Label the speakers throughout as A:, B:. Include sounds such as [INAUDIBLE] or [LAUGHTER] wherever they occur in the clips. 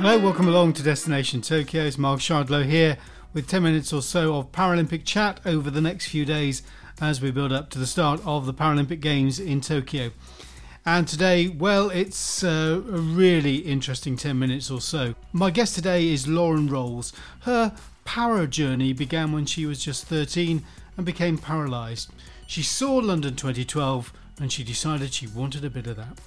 A: Hello, welcome along to Destination Tokyo. It's Mark Shardlow here with 10 minutes or so of Paralympic chat over the next few days as we build up to the start of the Paralympic Games in Tokyo. And today, well, it's uh, a really interesting 10 minutes or so. My guest today is Lauren Rowles. Her para journey began when she was just 13 and became paralysed. She saw London 2012 and she decided she wanted a bit of that.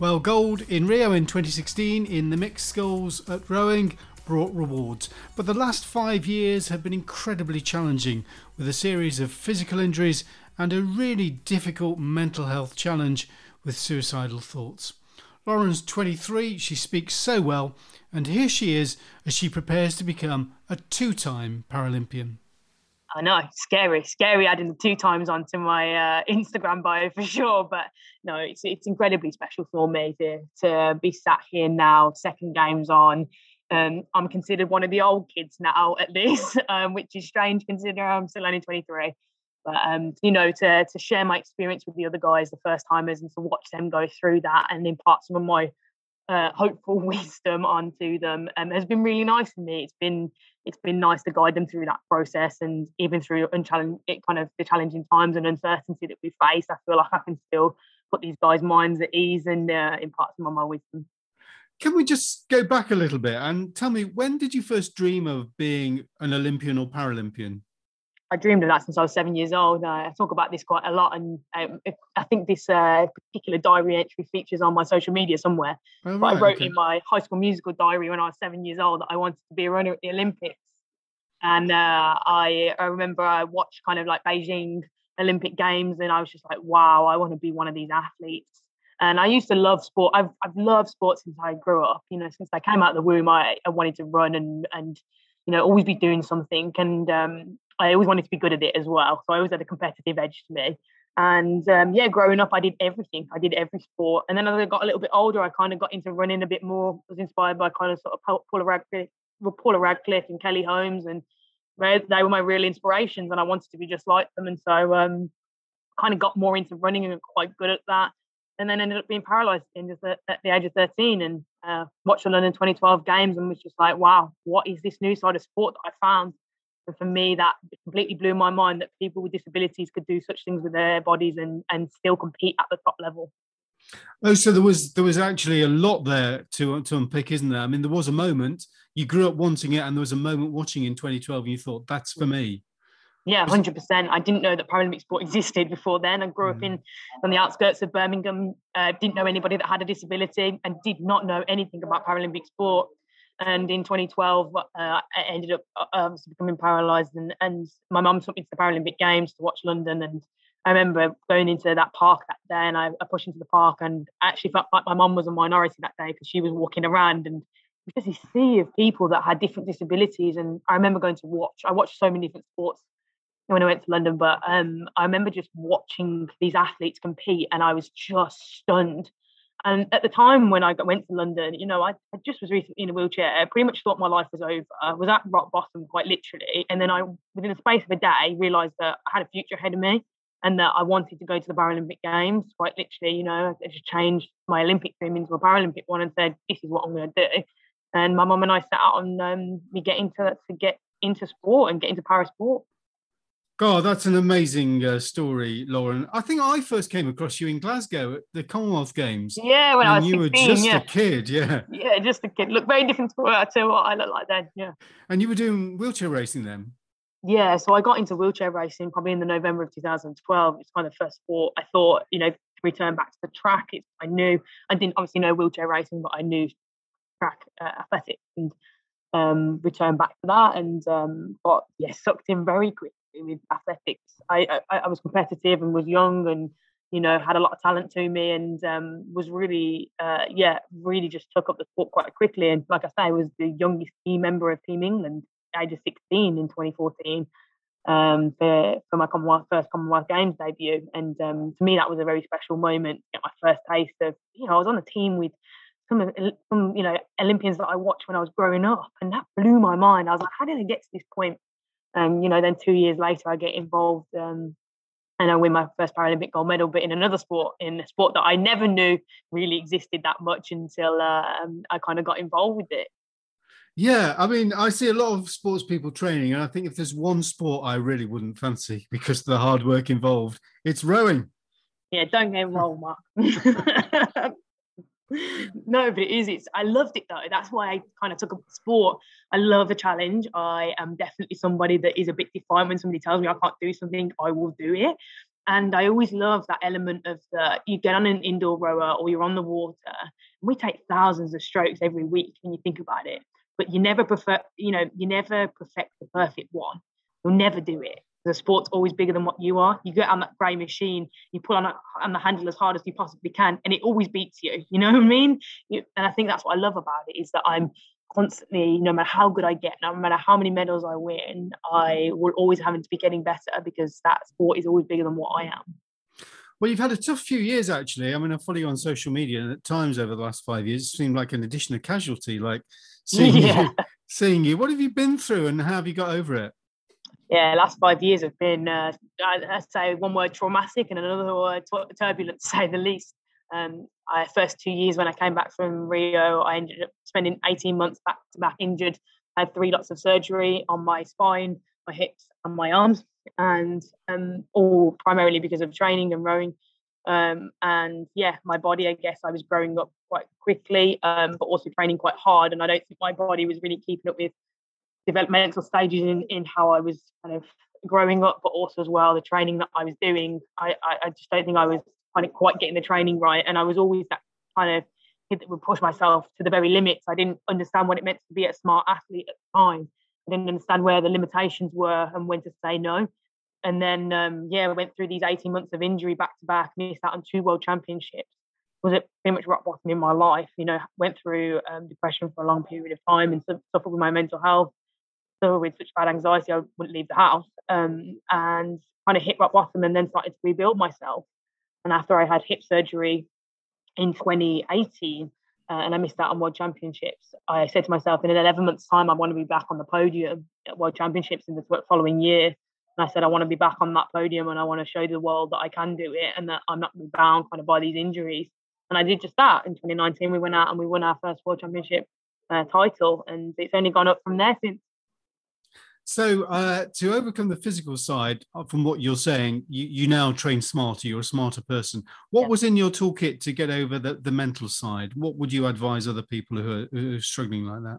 A: Well, gold in Rio in 2016 in the mixed sculls at rowing brought rewards, but the last five years have been incredibly challenging with a series of physical injuries and a really difficult mental health challenge with suicidal thoughts. Lauren's 23, she speaks so well, and here she is as she prepares to become a two time Paralympian.
B: I know, scary, scary adding the two times onto my uh, [LAUGHS] Instagram bio for sure. But no, it's it's incredibly special for me to to be sat here now, second games on. Um, I'm considered one of the old kids now, [LAUGHS] at least, um, which is strange considering I'm still only 23. But um, you know, to to share my experience with the other guys, the first timers, and to watch them go through that and impart some of my uh, hopeful [LAUGHS] wisdom onto them um, has been really nice for me. It's been it's been nice to guide them through that process and even through unchallenge it kind of the challenging times and uncertainty that we face. I feel like I can still put these guys' minds at ease and uh, impart some of my wisdom.
A: Can we just go back a little bit and tell me when did you first dream of being an Olympian or Paralympian?
B: I dreamed of that since I was seven years old. Uh, I talk about this quite a lot, and um, I think this uh, particular diary entry features on my social media somewhere. Oh, right, I wrote okay. in my high school musical diary when I was seven years old that I wanted to be a runner at the Olympics. And uh, I, I remember I watched kind of like Beijing Olympic Games, and I was just like, wow, I want to be one of these athletes. And I used to love sport. I've I've loved sport since I grew up. You know, since I came out of the womb, I, I wanted to run and and you know always be doing something. And um, I always wanted to be good at it as well. So I always had a competitive edge to me. And um, yeah, growing up, I did everything. I did every sport. And then as I got a little bit older, I kind of got into running a bit more. I was inspired by kind of sort of Paula Radcliffe, Paula Radcliffe and Kelly Holmes, and they were my real inspirations. And I wanted to be just like them. And so um, kind of got more into running and quite good at that. And then ended up being paralyzed in just at, at the age of 13 and uh, watched the London 2012 games and was just like, wow, what is this new side of sport that I found? For me, that completely blew my mind that people with disabilities could do such things with their bodies and and still compete at the top level.
A: Oh, so there was there was actually a lot there to to unpick, isn't there? I mean, there was a moment you grew up wanting it, and there was a moment watching in 2012, and you thought, "That's for me."
B: Yeah, hundred percent. I didn't know that Paralympic sport [LAUGHS] existed before then. I grew mm. up in on the outskirts of Birmingham. Uh, didn't know anybody that had a disability, and did not know anything about Paralympic sport and in 2012 uh, I ended up uh, becoming paralyzed and, and my mum took me to the Paralympic Games to watch London and I remember going into that park that day and I, I pushed into the park and actually felt like my mum was a minority that day because she was walking around and just a sea of people that had different disabilities and I remember going to watch I watched so many different sports when I went to London but um, I remember just watching these athletes compete and I was just stunned and at the time when I went to London, you know, I, I, just was recently in a wheelchair. Pretty much thought my life was over. I was at rock bottom quite literally. And then I, within the space of a day, realised that I had a future ahead of me and that I wanted to go to the Paralympic Games. Quite literally, you know, I just changed my Olympic dream into a Paralympic one and said, "This is what I'm going to do." And my mum and I set out on um, me getting to to get into sport and get into para sport.
A: God, that's an amazing uh, story, Lauren. I think I first came across you in Glasgow at the Commonwealth Games.
B: Yeah, when I was 16,
A: you were just
B: yeah.
A: a kid, yeah.
B: Yeah, just a kid. Look very different to, to what I look like then, yeah.
A: And you were doing wheelchair racing then?
B: Yeah, so I got into wheelchair racing probably in the November of 2012. It's kind of first sport. I thought, you know, return back to the track. It's, I knew, I didn't obviously know wheelchair racing, but I knew track uh, athletics and um, return back to that and um, got yeah sucked in very quick with athletics. I, I, I was competitive and was young and you know had a lot of talent to me and um, was really uh, yeah really just took up the sport quite quickly. And like I say, I was the youngest team member of Team England, age of 16 in 2014. Um, for, for my Commonwealth, first Commonwealth Games debut, and um, to me that was a very special moment. My first taste of, you know, I was on a team with some of some you know Olympians that I watched when I was growing up, and that blew my mind. I was like, how did I get to this point? And you know, then two years later, I get involved um, and I win my first Paralympic gold medal, but in another sport, in a sport that I never knew really existed that much until uh, um, I kind of got involved with it.
A: Yeah, I mean, I see a lot of sports people training, and I think if there's one sport I really wouldn't fancy [LAUGHS] because of the hard work involved, it's rowing.
B: Yeah, don't get wrong, Mark. [LAUGHS] [LAUGHS] [LAUGHS] no, but it is. It's I loved it though. That's why I kind of took up sport. I love a challenge. I am definitely somebody that is a bit defiant when somebody tells me I can't do something, I will do it. And I always love that element of the you get on an indoor rower or you're on the water. And we take thousands of strokes every week when you think about it. But you never prefer, you know, you never perfect the perfect one. You'll never do it the sport's always bigger than what you are. You get on that grey machine, you pull on, a, on the handle as hard as you possibly can, and it always beats you. You know what I mean? You, and I think that's what I love about it is that I'm constantly, no matter how good I get, no matter how many medals I win, I will always having to be getting better because that sport is always bigger than what I am.
A: Well, you've had a tough few years, actually. I mean, I follow you on social media, and at times over the last five years, it seemed like an additional casualty. Like seeing [LAUGHS] yeah. you, seeing you. What have you been through, and how have you got over it?
B: Yeah, last five years have been, uh, I say one word traumatic and another word turbulent, [LAUGHS] to say the least. Um, I first two years when I came back from Rio, I ended up spending 18 months back to back injured. I had three lots of surgery on my spine, my hips, and my arms, and um, all primarily because of training and rowing. Um, and yeah, my body, I guess I was growing up quite quickly, um, but also training quite hard. And I don't think my body was really keeping up with developmental stages in, in how I was kind of growing up, but also as well the training that I was doing. I, I, I just don't think I was kind of quite getting the training right. And I was always that kind of kid that would push myself to the very limits. I didn't understand what it meant to be a smart athlete at the time. I didn't understand where the limitations were and when to say no. And then, um, yeah, I went through these 18 months of injury back to back, missed out on two world championships. Was it pretty much rock bottom in my life? You know, went through um, depression for a long period of time and suffered with my mental health so with such bad anxiety, I wouldn't leave the house. Um, and kind of hit rock bottom and then started to rebuild myself. And after I had hip surgery in 2018, uh, and I missed out on World Championships, I said to myself, in an 11 months' time, I want to be back on the podium at World Championships in the following year. And I said, I want to be back on that podium and I want to show the world that I can do it and that I'm not bound kind of by these injuries. And I did just that. In 2019, we went out and we won our first World Championship uh, title. And it's only gone up from there since.
A: So, uh, to overcome the physical side, uh, from what you're saying, you, you now train smarter. You're a smarter person. What yeah. was in your toolkit to get over the, the mental side? What would you advise other people who are, who are struggling like that?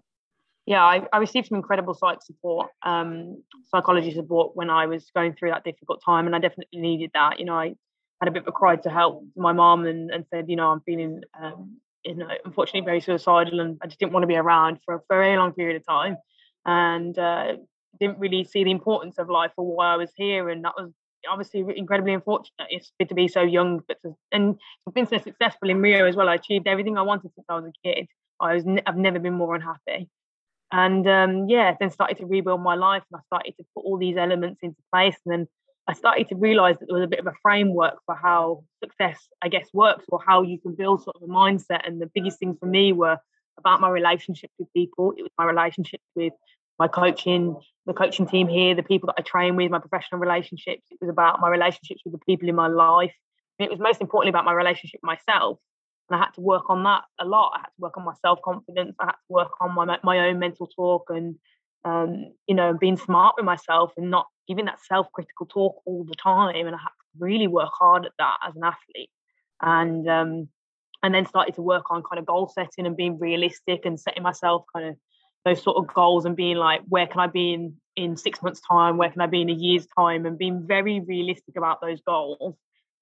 B: Yeah, I, I, received some incredible psych support, um, psychology support when I was going through that difficult time, and I definitely needed that. You know, I had a bit of a cry to help my mom and, and said, you know, I'm feeling, um, you know, unfortunately very suicidal, and I just didn't want to be around for a very long period of time. And uh, didn't really see the importance of life or why I was here, and that was obviously incredibly unfortunate. It's good to be so young, but to, and been so successful in Rio as well. I achieved everything I wanted since I was a kid. I was I've never been more unhappy, and um, yeah, then started to rebuild my life, and I started to put all these elements into place, and then I started to realize that there was a bit of a framework for how success, I guess, works or how you can build sort of a mindset. And the biggest things for me were about my relationship with people. It was my relationship with my coaching, the coaching team here, the people that I train with, my professional relationships. It was about my relationships with the people in my life. It was most importantly about my relationship with myself. And I had to work on that a lot. I had to work on my self confidence. I had to work on my my own mental talk and um, you know being smart with myself and not giving that self critical talk all the time. And I had to really work hard at that as an athlete. And um, and then started to work on kind of goal setting and being realistic and setting myself kind of those sort of goals and being like, where can I be in in six months' time? Where can I be in a year's time? And being very realistic about those goals.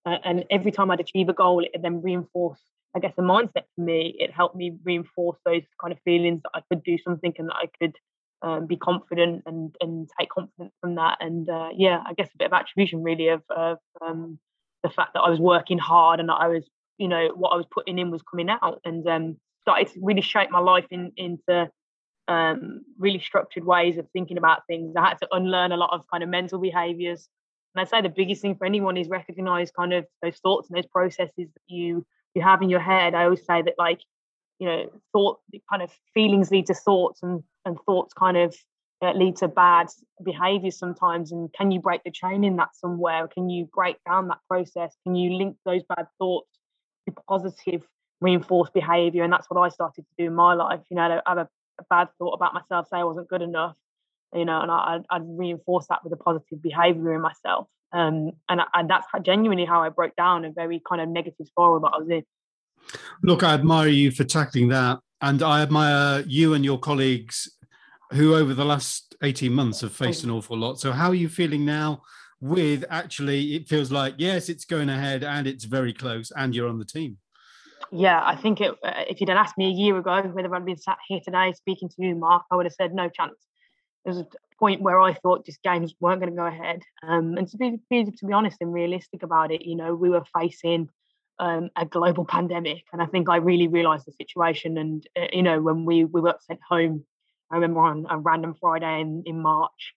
B: Uh, and every time I'd achieve a goal, it then reinforced, I guess, the mindset for me. It helped me reinforce those kind of feelings that I could do something and that I could um, be confident and and take confidence from that. And uh, yeah, I guess a bit of attribution really of, of um, the fact that I was working hard and that I was, you know, what I was putting in was coming out and um, started to really shape my life in, into um, really structured ways of thinking about things. I had to unlearn a lot of kind of mental behaviors. And I'd say the biggest thing for anyone is recognize kind of those thoughts and those processes that you you have in your head. I always say that like, you know, thought kind of feelings lead to thoughts and and thoughts kind of uh, lead to bad behaviors sometimes. And can you break the chain in that somewhere? Can you break down that process? Can you link those bad thoughts to positive reinforced behavior? And that's what I started to do in my life. You know, I have a bad thought about myself, say I wasn't good enough, you know, and I, I'd reinforce that with a positive behavior in myself. Um, and, and that's genuinely how I broke down a very kind of negative spiral that I was in.
A: Look, I admire you for tackling that. And I admire you and your colleagues who, over the last 18 months, have faced an awful lot. So, how are you feeling now with actually, it feels like, yes, it's going ahead and it's very close and you're on the team?
B: Yeah, I think it, uh, if you'd have asked me a year ago whether I'd been sat here today speaking to you, Mark, I would have said no chance. There's a point where I thought just games weren't going to go ahead. Um, and to be, to be honest and realistic about it, you know, we were facing um, a global pandemic. And I think I really realised the situation. And uh, you know, when we we were sent home, I remember on a random Friday in, in March,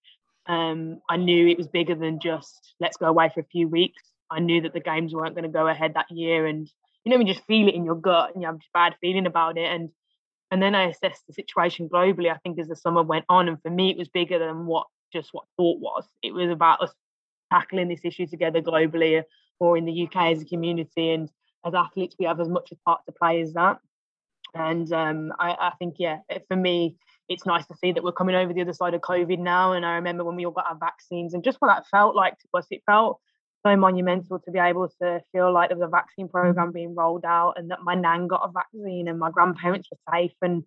B: um, I knew it was bigger than just let's go away for a few weeks. I knew that the games weren't going to go ahead that year, and you know, you just feel it in your gut, and you have a bad feeling about it. And and then I assessed the situation globally. I think as the summer went on, and for me, it was bigger than what just what thought was. It was about us tackling this issue together globally or in the UK as a community. And as athletes, we have as much a part to play as that. And um, I, I, think, yeah, for me, it's nice to see that we're coming over the other side of COVID now. And I remember when we all got our vaccines and just what that felt like to us, it felt so monumental to be able to feel like there was a vaccine program being rolled out and that my nan got a vaccine and my grandparents were safe. And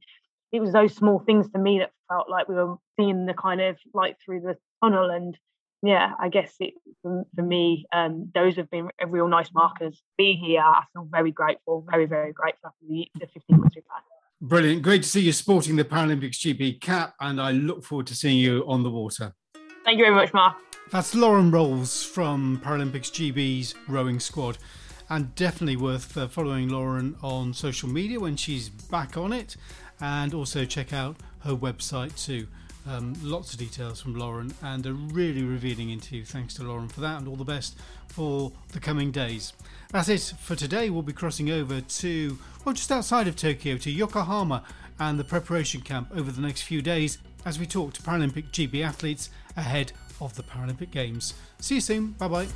B: it was those small things to me that felt like we were seeing the kind of light through the tunnel. And yeah, I guess it for, for me, um, those have been real nice markers. Be here, I feel very grateful, very very grateful for the, the 15 months we've had.
A: Brilliant, great to see you sporting the Paralympics GB cap, and I look forward to seeing you on the water.
B: Thank you very much, Mark.
A: That's Lauren Rowles from Paralympics GB's rowing squad. And definitely worth uh, following Lauren on social media when she's back on it, and also check out her website too. Um, lots of details from Lauren and a really revealing interview. Thanks to Lauren for that, and all the best for the coming days. That's it for today. We'll be crossing over to, well, just outside of Tokyo to Yokohama and the preparation camp over the next few days as we talk to Paralympic GB athletes ahead of the Paralympic Games. See you soon. Bye bye.